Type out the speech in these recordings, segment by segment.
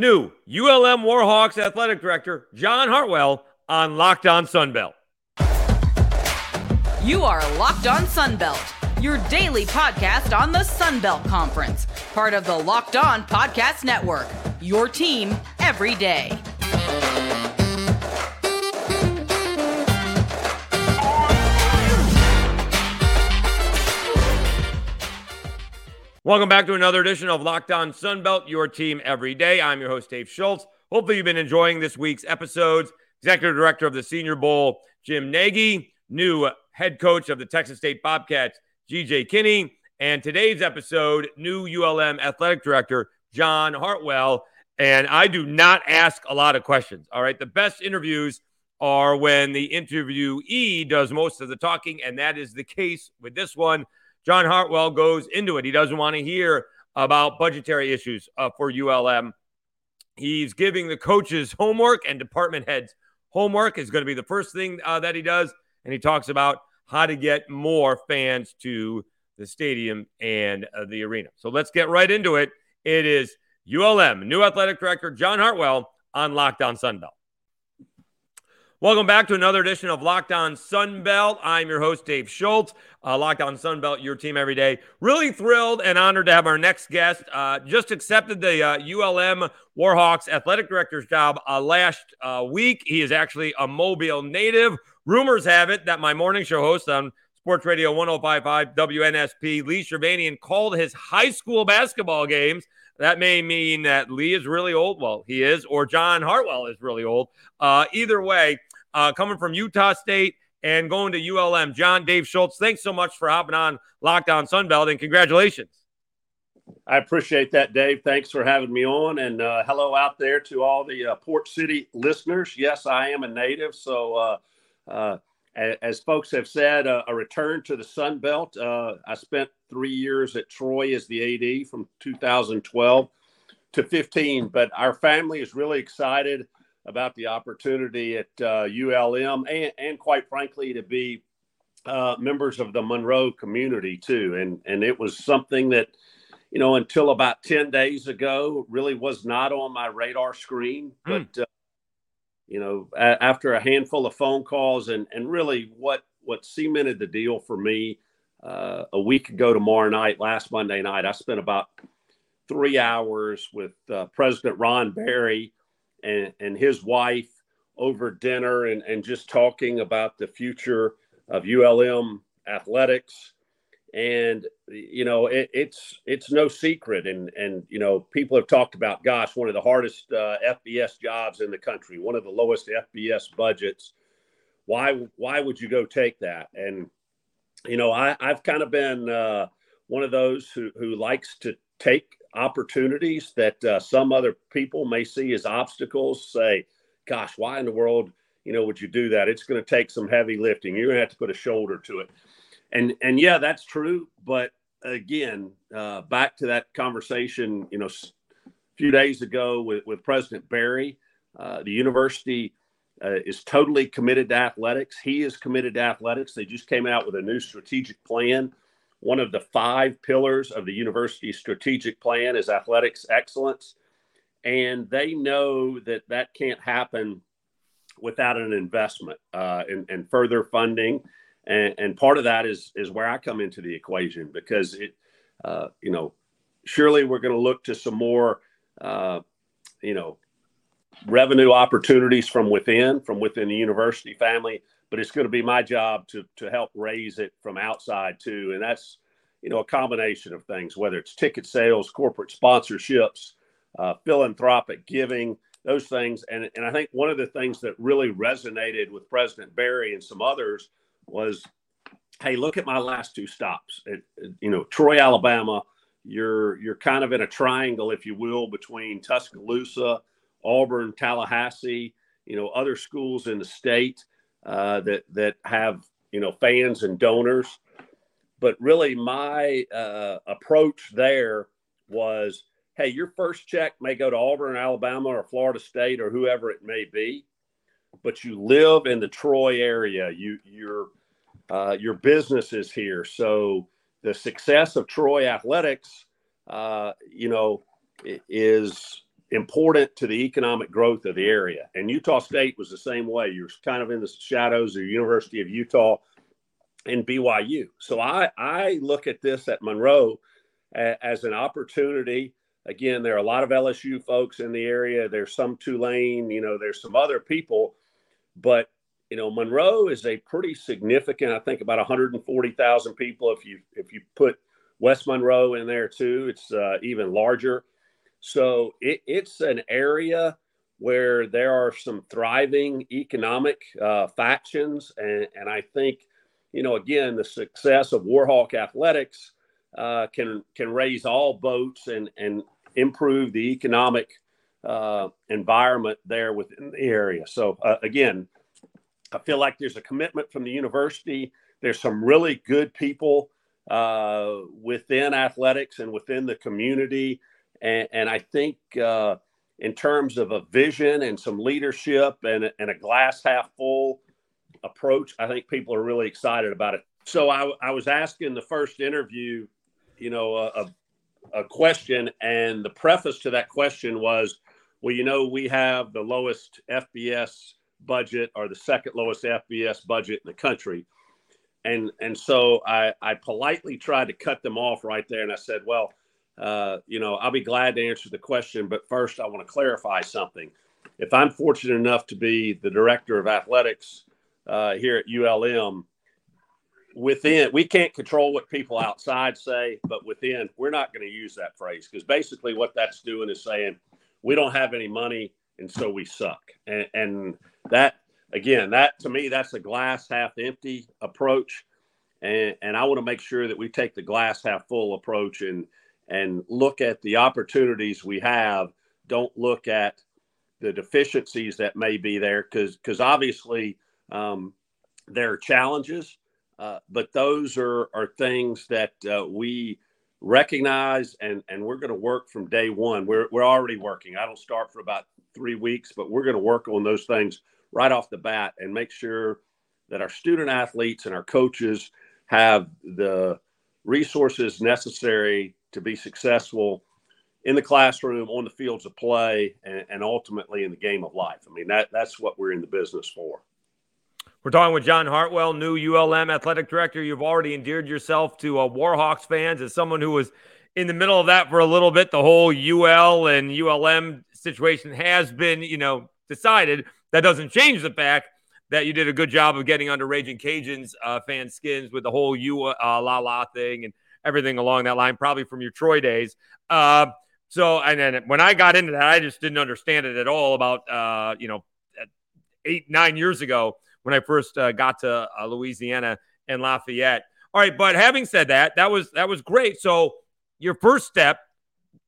New ULM Warhawks athletic director John Hartwell on Locked On Sunbelt. You are Locked On Sunbelt, your daily podcast on the Sunbelt Conference, part of the Locked On Podcast Network. Your team every day. Welcome back to another edition of Locked On Sunbelt, your team every day. I'm your host, Dave Schultz. Hopefully, you've been enjoying this week's episodes. Executive Director of the Senior Bowl, Jim Nagy, new head coach of the Texas State Bobcats, GJ Kinney, and today's episode, new ULM Athletic Director, John Hartwell. And I do not ask a lot of questions. All right. The best interviews are when the interviewee does most of the talking, and that is the case with this one. John Hartwell goes into it. He doesn't want to hear about budgetary issues uh, for ULM. He's giving the coaches homework and department heads homework is going to be the first thing uh, that he does. And he talks about how to get more fans to the stadium and uh, the arena. So let's get right into it. It is ULM, new athletic director John Hartwell on Locked On Sunbelt. Welcome back to another edition of Locked On Sunbelt. I'm your host, Dave Schultz. Uh, Locked On Sunbelt, your team every day. Really thrilled and honored to have our next guest. Uh, just accepted the uh, ULM Warhawks athletic director's job uh, last uh, week. He is actually a Mobile native. Rumors have it that my morning show host on Sports Radio 1055 WNSP, Lee Shervanian, called his high school basketball games. That may mean that Lee is really old. Well, he is, or John Hartwell is really old. Uh, either way, uh, coming from Utah State and going to ULM. John Dave Schultz, thanks so much for hopping on Locked On Sunbelt and congratulations. I appreciate that, Dave. Thanks for having me on. And uh, hello out there to all the uh, Port City listeners. Yes, I am a native. So, uh, uh as folks have said, uh, a return to the Sun Belt. Uh, I spent three years at Troy as the AD from 2012 to 15. But our family is really excited about the opportunity at uh, ULM and, and, quite frankly, to be uh, members of the Monroe community too. And, and it was something that, you know, until about 10 days ago, really was not on my radar screen. Mm. But, uh, you know, a- after a handful of phone calls and, and really what, what cemented the deal for me uh, a week ago tomorrow night, last Monday night, I spent about three hours with uh, President Ron Berry and, and his wife over dinner and, and just talking about the future of ULM athletics. And you know, it, it's it's no secret, and and you know, people have talked about, gosh, one of the hardest uh, FBS jobs in the country, one of the lowest FBS budgets. Why why would you go take that? And you know, I I've kind of been uh, one of those who who likes to take opportunities that uh, some other people may see as obstacles say gosh why in the world you know would you do that? It's going to take some heavy lifting. You're going to have to put a shoulder to it. And and yeah that's true but again uh, back to that conversation you know a few days ago with, with president Berry uh, the university uh, is totally committed to athletics. He is committed to athletics. They just came out with a new strategic plan one of the five pillars of the university's strategic plan is athletics excellence. And they know that that can't happen without an investment uh, and, and, further funding. And, and, part of that is, is where I come into the equation because it, uh, you know, surely we're going to look to some more, uh, you know, revenue opportunities from within, from within the university family but it's going to be my job to to help raise it from outside too. And that's you know a combination of things whether it's ticket sales corporate sponsorships uh, philanthropic giving those things. And, and i think one of the things that really resonated with president Berry and some others was hey look at my last two stops. At, you know troy alabama you're you're kind of in a triangle if you will between tuscaloosa auburn tallahassee you know other schools in the state uh, that that have you know fans and donors. But really, my uh, approach there was, hey, your first check may go to Auburn, Alabama, or Florida State, or whoever it may be, but you live in the Troy area. You your uh, your business is here, so the success of Troy athletics, uh, you know, is important to the economic growth of the area. And Utah State was the same way. You're kind of in the shadows of the University of Utah and BYU. So I, I look at this at Monroe as an opportunity. Again, there are a lot of LSU folks in the area. There's some Tulane, you know, there's some other people, but you know, Monroe is a pretty significant. I think about 140,000 people. If you if you put West Monroe in there too, it's uh, even larger. So it, it's an area where there are some thriving economic uh, factions, and, and I think, you know, again, the success of Warhawk athletics uh, can can raise all boats and and improve the economic uh, environment there within the area. So uh, again, I feel like there's a commitment from the university. There's some really good people uh, within athletics and within the community, and, and I think. Uh, in terms of a vision and some leadership and, and a glass half full approach, I think people are really excited about it. So I, I was asking the first interview you know, a, a question, and the preface to that question was, well, you know, we have the lowest FBS budget or the second lowest FBS budget in the country. And, and so I, I politely tried to cut them off right there. And I said, well, uh, you know, I'll be glad to answer the question, but first I want to clarify something. If I'm fortunate enough to be the director of athletics uh, here at ULM, within we can't control what people outside say but within we're not going to use that phrase because basically what that's doing is saying we don't have any money and so we suck and, and that again that to me that's a glass half empty approach and, and i want to make sure that we take the glass half full approach and and look at the opportunities we have don't look at the deficiencies that may be there because because obviously um, there are challenges uh, but those are, are things that uh, we recognize and, and we're going to work from day one. We're, we're already working. I don't start for about three weeks, but we're going to work on those things right off the bat and make sure that our student athletes and our coaches have the resources necessary to be successful in the classroom, on the fields of play, and, and ultimately in the game of life. I mean, that, that's what we're in the business for. We're talking with John Hartwell, new ULM athletic director. You've already endeared yourself to uh, Warhawks fans as someone who was in the middle of that for a little bit. The whole UL and ULM situation has been, you know, decided. That doesn't change the fact that you did a good job of getting under Raging Cajuns uh, fan skins with the whole U uh, la la thing and everything along that line, probably from your Troy days. Uh, so, and then when I got into that, I just didn't understand it at all about, uh, you know, eight, nine years ago when I first uh, got to uh, Louisiana and Lafayette. All right, but having said that, that was that was great. So your first step,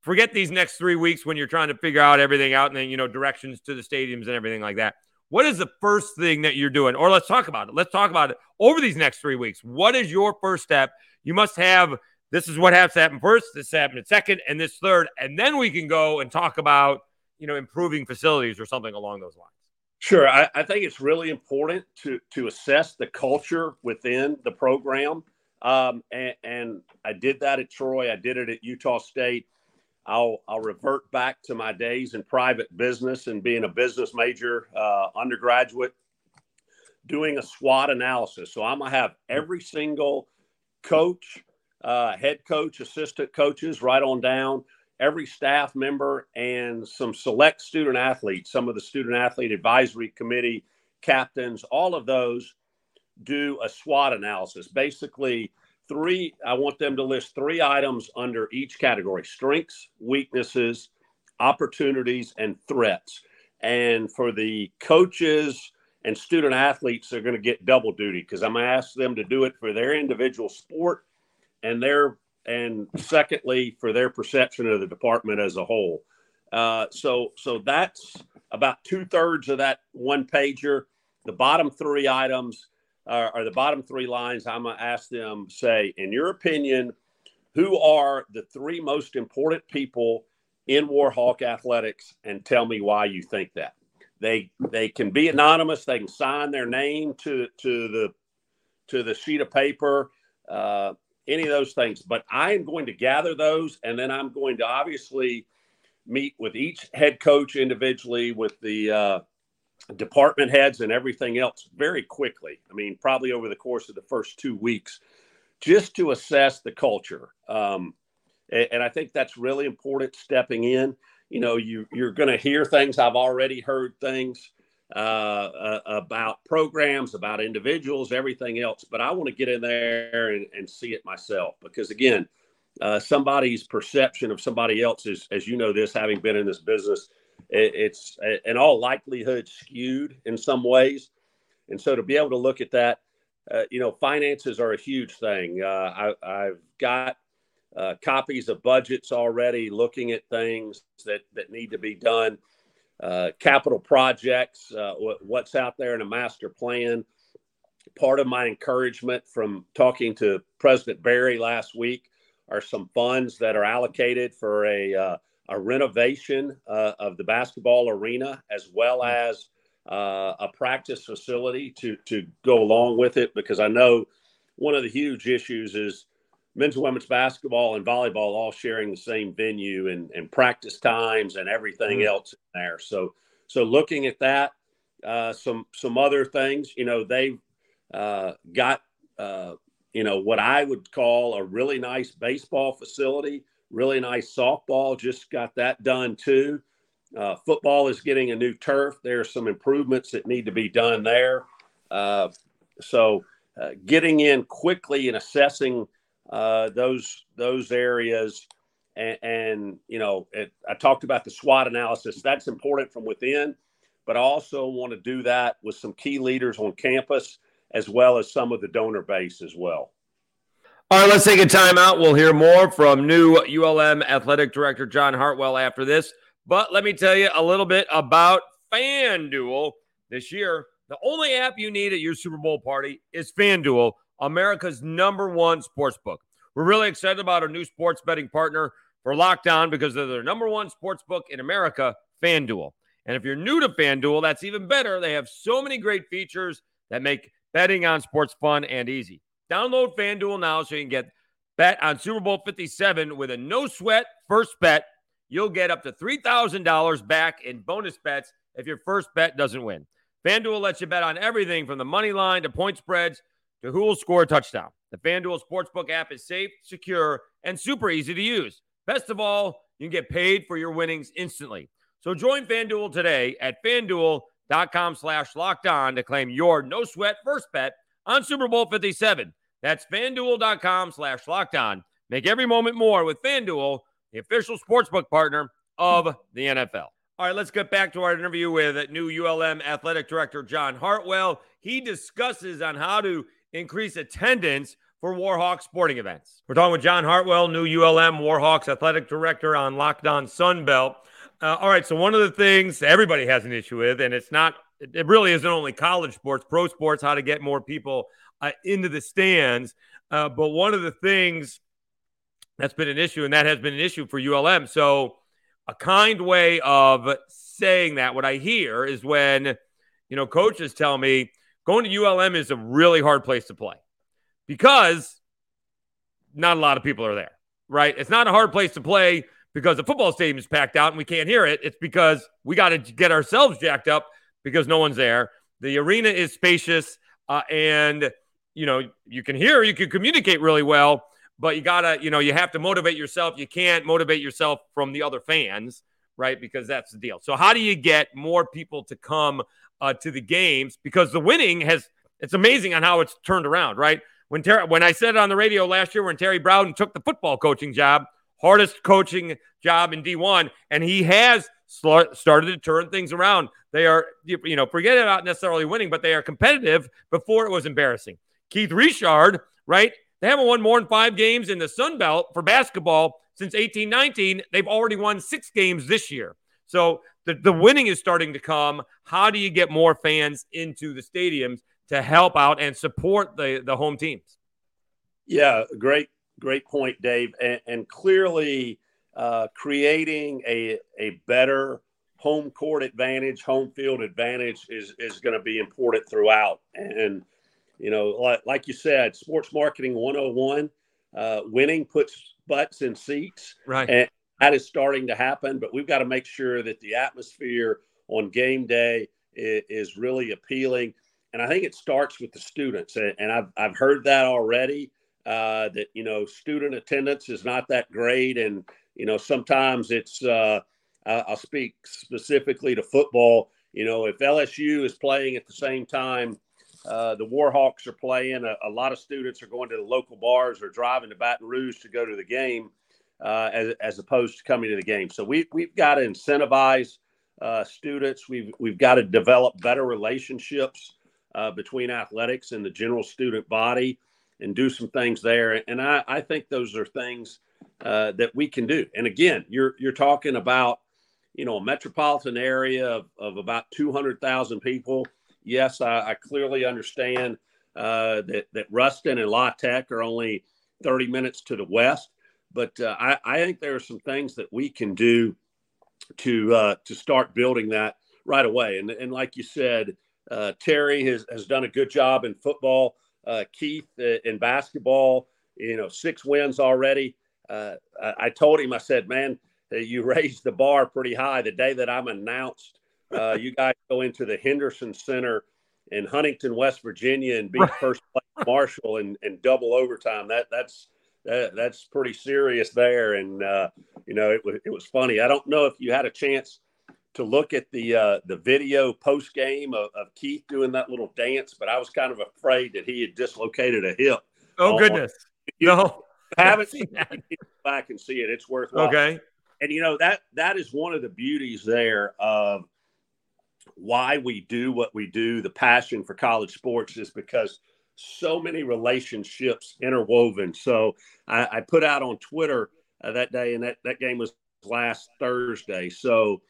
forget these next three weeks when you're trying to figure out everything out and then you know directions to the stadiums and everything like that. What is the first thing that you're doing? Or let's talk about it. Let's talk about it over these next three weeks. What is your first step? You must have this is what has to happen first, this happened second, and this third, and then we can go and talk about you know improving facilities or something along those lines. Sure, I, I, think it's really important to to assess the culture within the program, um, and, and, I did that at Troy. I did it at Utah State. I'll I'll revert back to my days in private business and being a business major uh, undergraduate, doing a SWOT analysis. So I'm gonna have every single coach, uh, head coach, assistant coaches, right on down every staff member and some select student athletes, some of the student athlete advisory committee captains, all of those do a SWOT analysis. Basically, three, I want them to list three items under each category strengths, weaknesses, opportunities, and threats. And for the coaches and student athletes, they're going to get double duty because I'm going to ask them to do it for their individual sport and their and secondly for their perception of the department as a whole. Uh, so so that's about two thirds of that one pager. The bottom three items are, are the bottom three lines. I'm gonna ask them say, in your opinion, who are the three most important people in Warhawk athletics, and tell me why you think that. They they can be anonymous. They can sign their name to to the to the sheet of paper. Uh, any of those things. But I am going to gather those, and then I'm going to obviously meet with each head coach individually, with the uh, department heads and everything else very quickly. I mean, probably over the course of the first two weeks, just to assess the culture. Um, and, and, I think that's really important stepping in. You know, you, you're going to hear things. I've already heard things uh, uh, about programs, about individuals, everything else. But I want to get in there and, and see it myself because, again, uh, somebody's perception of somebody else is, as you know, this having been in this business, it, it's in all likelihood skewed in some ways. And so to be able to look at that, uh, you know, finances are a huge thing. Uh, I, have got uh, copies of budgets already, looking at things that that need to be done, uh, capital projects, uh, what's out there in a master plan. Part of my encouragement from talking to President Berry last week are some funds that are allocated for a uh, a renovation uh, of the basketball arena as well hmm. as uh, a practice facility to to go along with it because I know one of the huge issues is men's and women's basketball and volleyball all sharing the same venue and, and practice times and everything mm. else in there. So so looking at that, uh, some some other things, you know, they've uh, got uh, you know what I would call a really nice baseball facility Really nice softball, just got that done too. Uh, football is getting a new turf. There are some improvements that need to be done there. Uh, so, uh, getting in quickly and assessing uh, those those areas, and, and you know, it, I talked about the SWOT analysis. That's important from within, but I also want to do that with some key leaders on campus as well as some of the donor base as well. All right, let's take a timeout. We'll hear more from new ULM Athletic Director John Hartwell after this. But let me tell you a little bit about FanDuel this year. The only app you need at your Super Bowl party is FanDuel, America's number one sports book. We're really excited about our new sports betting partner for Locked On because they're the number one sports book in America, FanDuel. And if you're new to FanDuel, that's even better. They have so many great features that make betting on sports fun and easy. Download FanDuel now so you can get bet on Super Bowl 57 with a no sweat first bet. You'll get up to $3,000 back in bonus bets if your first bet doesn't win. FanDuel lets you bet on everything from the money line to point spreads to who will score a touchdown. The FanDuel Sportsbook app is safe, secure, and super easy to use. Best of all, you can get paid for your winnings instantly. So join FanDuel today at fanduel.com slash locked on to claim your no sweat first bet on Super Bowl 57. That's fanduel.com slash locked on. Make every moment more with FanDuel, the official sportsbook partner of the NFL. All right, let's get back to our interview with new ULM athletic director John Hartwell. He discusses on how to increase attendance for Warhawk sporting events. We're talking with John Hartwell, new ULM Warhawks athletic director on Locked On Sunbelt. Uh, all right, so one of the things everybody has an issue with, and it's not it really isn't only college sports, pro sports, how to get more people uh, into the stands. Uh, but one of the things that's been an issue, and that has been an issue for ULM. So, a kind way of saying that, what I hear is when, you know, coaches tell me going to ULM is a really hard place to play because not a lot of people are there, right? It's not a hard place to play because the football stadium is packed out and we can't hear it. It's because we got to get ourselves jacked up because no one's there. The arena is spacious, uh, and you know you can hear, you can communicate really well, but you gotta, you know, you have to motivate yourself. You can't motivate yourself from the other fans, right? Because that's the deal. So how do you get more people to come uh, to the games? Because the winning has, it's amazing on how it's turned around, right? When Terry, when I said it on the radio last year, when Terry Bowden took the football coaching job, hardest coaching job in D1, and he has started to turn things around. They are, you know, forget about necessarily winning, but they are competitive. Before it was embarrassing. Keith Richard, right? They haven't won more than five games in the Sun Belt for basketball since 1819. They've already won six games this year. So the, the winning is starting to come. How do you get more fans into the stadiums to help out and support the, the home teams? Yeah, great, great point, Dave. And, and clearly, uh, creating a, a better home court advantage, home field advantage is, is going to be important throughout. And, you know, like, like you said, sports marketing 101, uh, winning puts butts in seats. Right. And, that is starting to happen, but we've got to make sure that the atmosphere on game day is, really appealing. And I think it starts with the students. And I've, I've heard that already uh, that, you know, student attendance is not that great. And, you know, sometimes it's, uh, I'll speak specifically to football. You know, if LSU is playing at the same time uh, the Warhawks are playing, a, a, lot of students are going to the local bars or driving to Baton Rouge to go to the game uh, as, as opposed to coming to the game. So we, we've got to incentivize uh, students. We've, we've got to develop better relationships uh, between athletics and the general student body and do some things there. And I, I think those are things uh, that we can do. And again, you're, you're talking about, you know, a metropolitan area of, of about 200,000 people. Yes, I, I clearly understand uh, that, that Ruston and La Tech are only 30 minutes to the west but uh, I, I, think there are some things that we can do to uh, to start building that right away. And, and like you said, uh, Terry has, has done a good job in football. Uh, Keith uh, in basketball, you know, six wins already. Uh, I, I, told him, I said, man, you raised the bar pretty high. The day that I'm announced, you guys go into the Henderson Center in Huntington, West Virginia, and beat first place Marshall and, and double overtime. That that's that, that's pretty serious there. And uh, you know, it was it was funny. I don't know if you had a chance to look at the uh, the video post game of, of, Keith doing that little dance, but I was kind of afraid that he had dislocated a hip. Oh goodness! You no, haven't seen that. Back and see it. It's worth. Okay. And you know that that is one of the beauties there of why we do what we do. The passion for college sports is because so many relationships interwoven. So I, I put out on Twitter uh, that day, and that, that game was last Thursday. So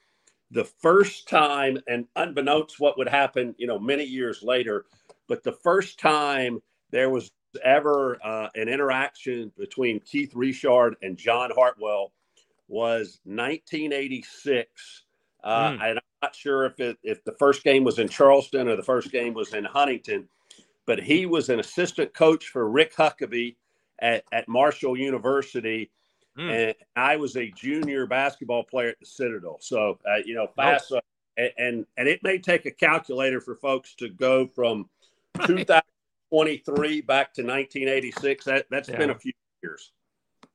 the first time, and unbeknownst what would happen, you know, many years later, but the first time there was ever uh, an interaction between Keith Richard and John Hartwell was 1986. Uh, mm. And I'm not sure if it, if the first game was in Charleston or the first game was in Huntington, but he was an assistant coach for Rick Huckabee at, at Marshall University. Mm. And I was a junior basketball player at the Citadel. So, uh, you know, fast. Oh. And, and, and it may take a calculator for folks to go from 2023 back to 1986. That, that's yeah. been a few years.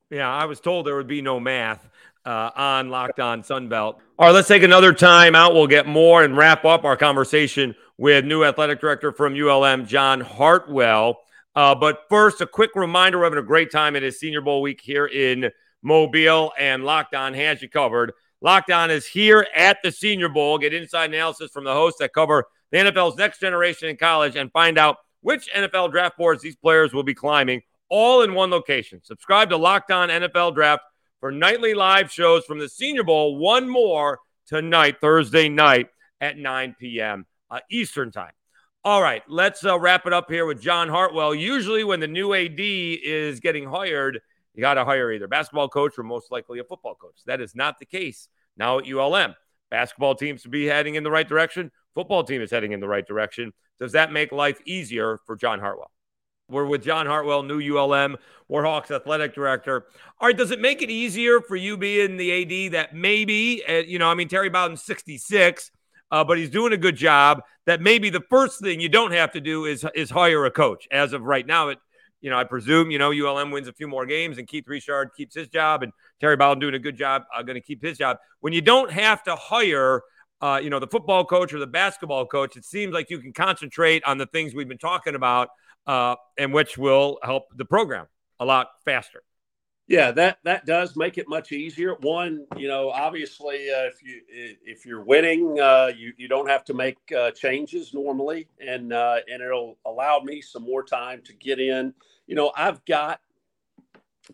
Yeah, I was told there would be no math uh, on Locked On Sunbelt. All right, let's take another time out. We'll get more and wrap up our conversation with new athletic director from ULM, John Hartwell. Uh, but first, a quick reminder we're having a great time at his Senior Bowl week here in Mobile, and Locked On has you covered. Locked On is here at the Senior Bowl. Get inside analysis from the hosts that cover the NFL's next generation in college and find out which NFL draft boards these players will be climbing all in one location. Subscribe to Locked On NFL Draft for nightly live shows from the Senior Bowl. One more tonight, Thursday night at 9 p.m. Uh, Eastern Time. All right, let's uh, wrap it up here with John Hartwell. Usually, when the new AD is getting hired, you got to hire either basketball coach or most likely a football coach. That is not the case now at ULM. Basketball teams to be heading in the right direction. Football team is heading in the right direction. Does that make life easier for John Hartwell? We're with John Hartwell, new ULM Warhawks athletic director. All right, does it make it easier for you being the AD that maybe, uh, you know, I mean, Terry Bowden's 66 uh, but he's doing a good job. That maybe the first thing you don't have to do is is hire a coach. As of right now, it you know I presume you know ULM wins a few more games and Keith Richard keeps his job and Terry Bowden doing a good job, uh, going to keep his job. When you don't have to hire. Uh, you know the football coach or the basketball coach. It seems like you can concentrate on the things we've been talking about, uh, and which will help the program a lot faster. Yeah, that that does make it much easier. One, you know, obviously, uh, if you if you're winning, uh, you you don't have to make uh, changes normally, and uh, and it'll allow me some more time to get in. You know, I've got,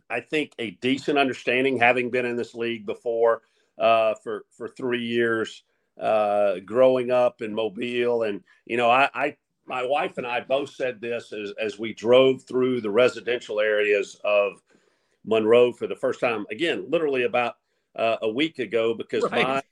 I think, a decent understanding, having been in this league before uh, for for three years, uh, growing up in Mobile, and you know, I, I my wife and I both said this as as we drove through the residential areas of Monroe for the first time again, literally about uh, a week ago, because right.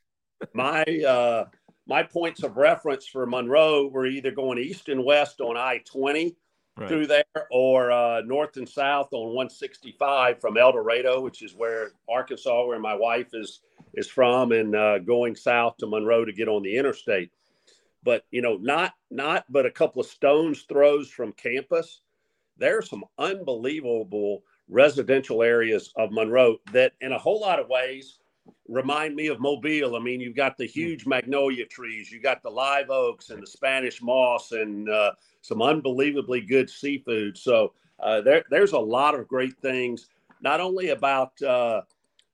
my my uh, my points of reference for Monroe were either going east and west on I twenty right. through there, or uh, north and south on 165 from El Dorado, which is where Arkansas, where my wife is is from, and uh, going south to Monroe to get on the interstate. But you know, not not but a couple of stones throws from campus. There are some unbelievable residential areas of Monroe that, in a whole lot of ways, remind me of Mobile. I mean, you've got the huge magnolia trees, you got the live oaks and the Spanish moss, and uh, some unbelievably good seafood. So uh, there, there's a lot of great things, not only about uh,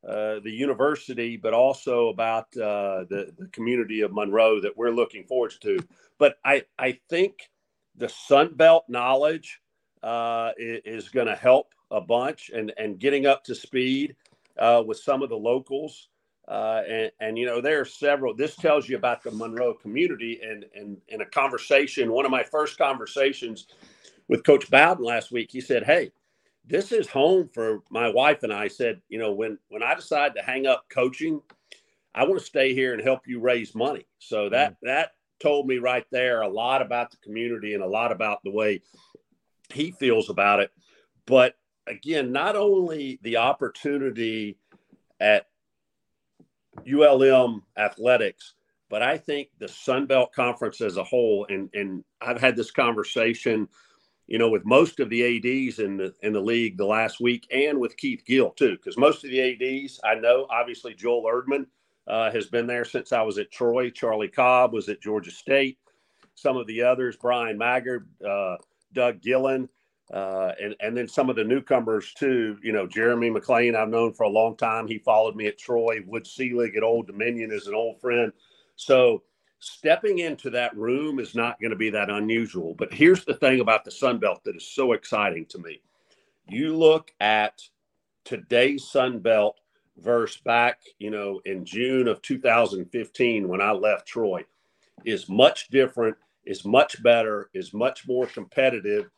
uh the university, but also about uh, the, the community of Monroe that we're looking forward to. But I, I think the Sun Belt knowledge uh, is, is going to help a bunch and, and getting up to speed uh, with some of the locals. Uh, and, and, you know, there are several. This tells you about the Monroe community. And, and in a conversation, one of my first conversations with Coach Bowden last week, he said, Hey, this is home for my wife and I. said, You know, when, when I decide to hang up coaching, I want to stay here and help you raise money. So that, mm-hmm. that told me right there a lot about the community and a lot about the way he feels about it. But again, not only the opportunity at ULM athletics, but I think the Sun Belt Conference as a whole, and and I've had this conversation, you know, with most of the ads in the in the league the last week, and with Keith Gill too, because most of the ads I know, obviously Joel Erdmann uh, has been there since I was at Troy. Charlie Cobb was at Georgia State. Some of the others, Bryan Maggard, uh, Doug Gillin. Uh, and and then some of the newcomers too. You know, Jeremy McClain, I've known for a long time. He followed me at Troy. Wood Selig at Old Dominion is an old friend. So stepping into that room is not going to be that unusual. But here's the thing about the Sun Belt that is so exciting to me. You look at today's Sun Belt versus back, you know, in June of 2015 when I left Troy is much different, is much better, is much more competitive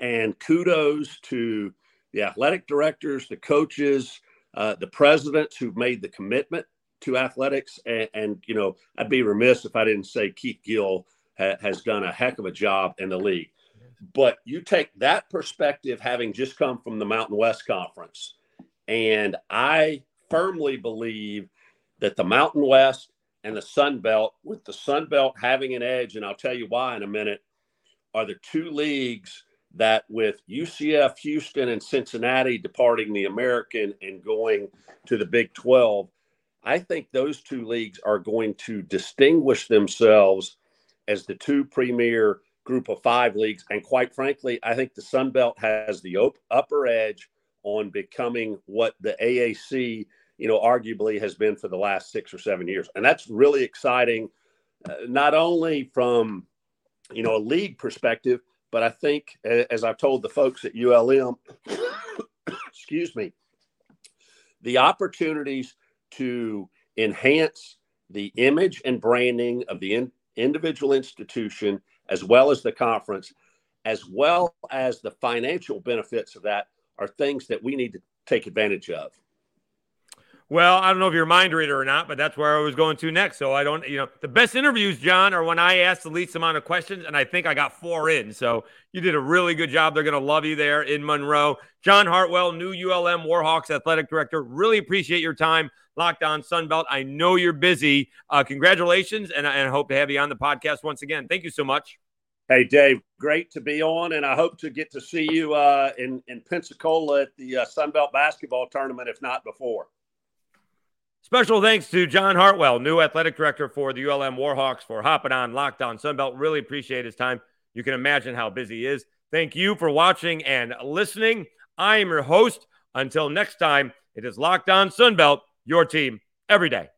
and kudos to the athletic directors, the coaches, uh, the presidents who've made the commitment to athletics. And, and, you know, I'd be remiss if I didn't say Keith Gill ha- has done a heck of a job in the league. But you take that perspective, having just come from the Mountain West Conference, and I firmly believe that the Mountain West and the Sun Belt, with the Sun Belt having an edge, and I'll tell you why in a minute, are the two leagues that with UCF, Houston, and Cincinnati departing the American and going to the Big 12, I think those two leagues are going to distinguish themselves as the two premier group of five leagues. And quite frankly, I think the Sun Belt has the op- upper edge on becoming what the AAC, you know, arguably has been for the last six or seven years. And that's really exciting, uh, not only from, you know, a league perspective, but I think, as I've told the folks at ULM, excuse me, the opportunities to enhance the image and branding of the in, individual institution as well as the conference, as well as the financial benefits of that, are things that we need to take advantage of. Well, I don't know if you're a mind reader or not, but that's where I was going to next. So I don't, you know, the best interviews, John, are when I ask the least amount of questions, and I think I got four in. So you did a really good job. They're going to love you there in Monroe. John Hartwell, new ULM Warhawks athletic director. Really appreciate your time. Locked on Sunbelt. I know you're busy. Uh, congratulations, and, I hope to have you on the podcast once again. Thank you so much. Hey, Dave, great to be on, and I hope to get to see you uh, in, in Pensacola at the uh, Sunbelt basketball tournament, if not before. Special thanks to John Hartwell, new athletic director for the ULM Warhawks, for hopping on Locked On Sunbelt. Really appreciate his time. You can imagine how busy he is. Thank you for watching and listening. I am your host. Until next time, it is Locked On Sunbelt, your team every day.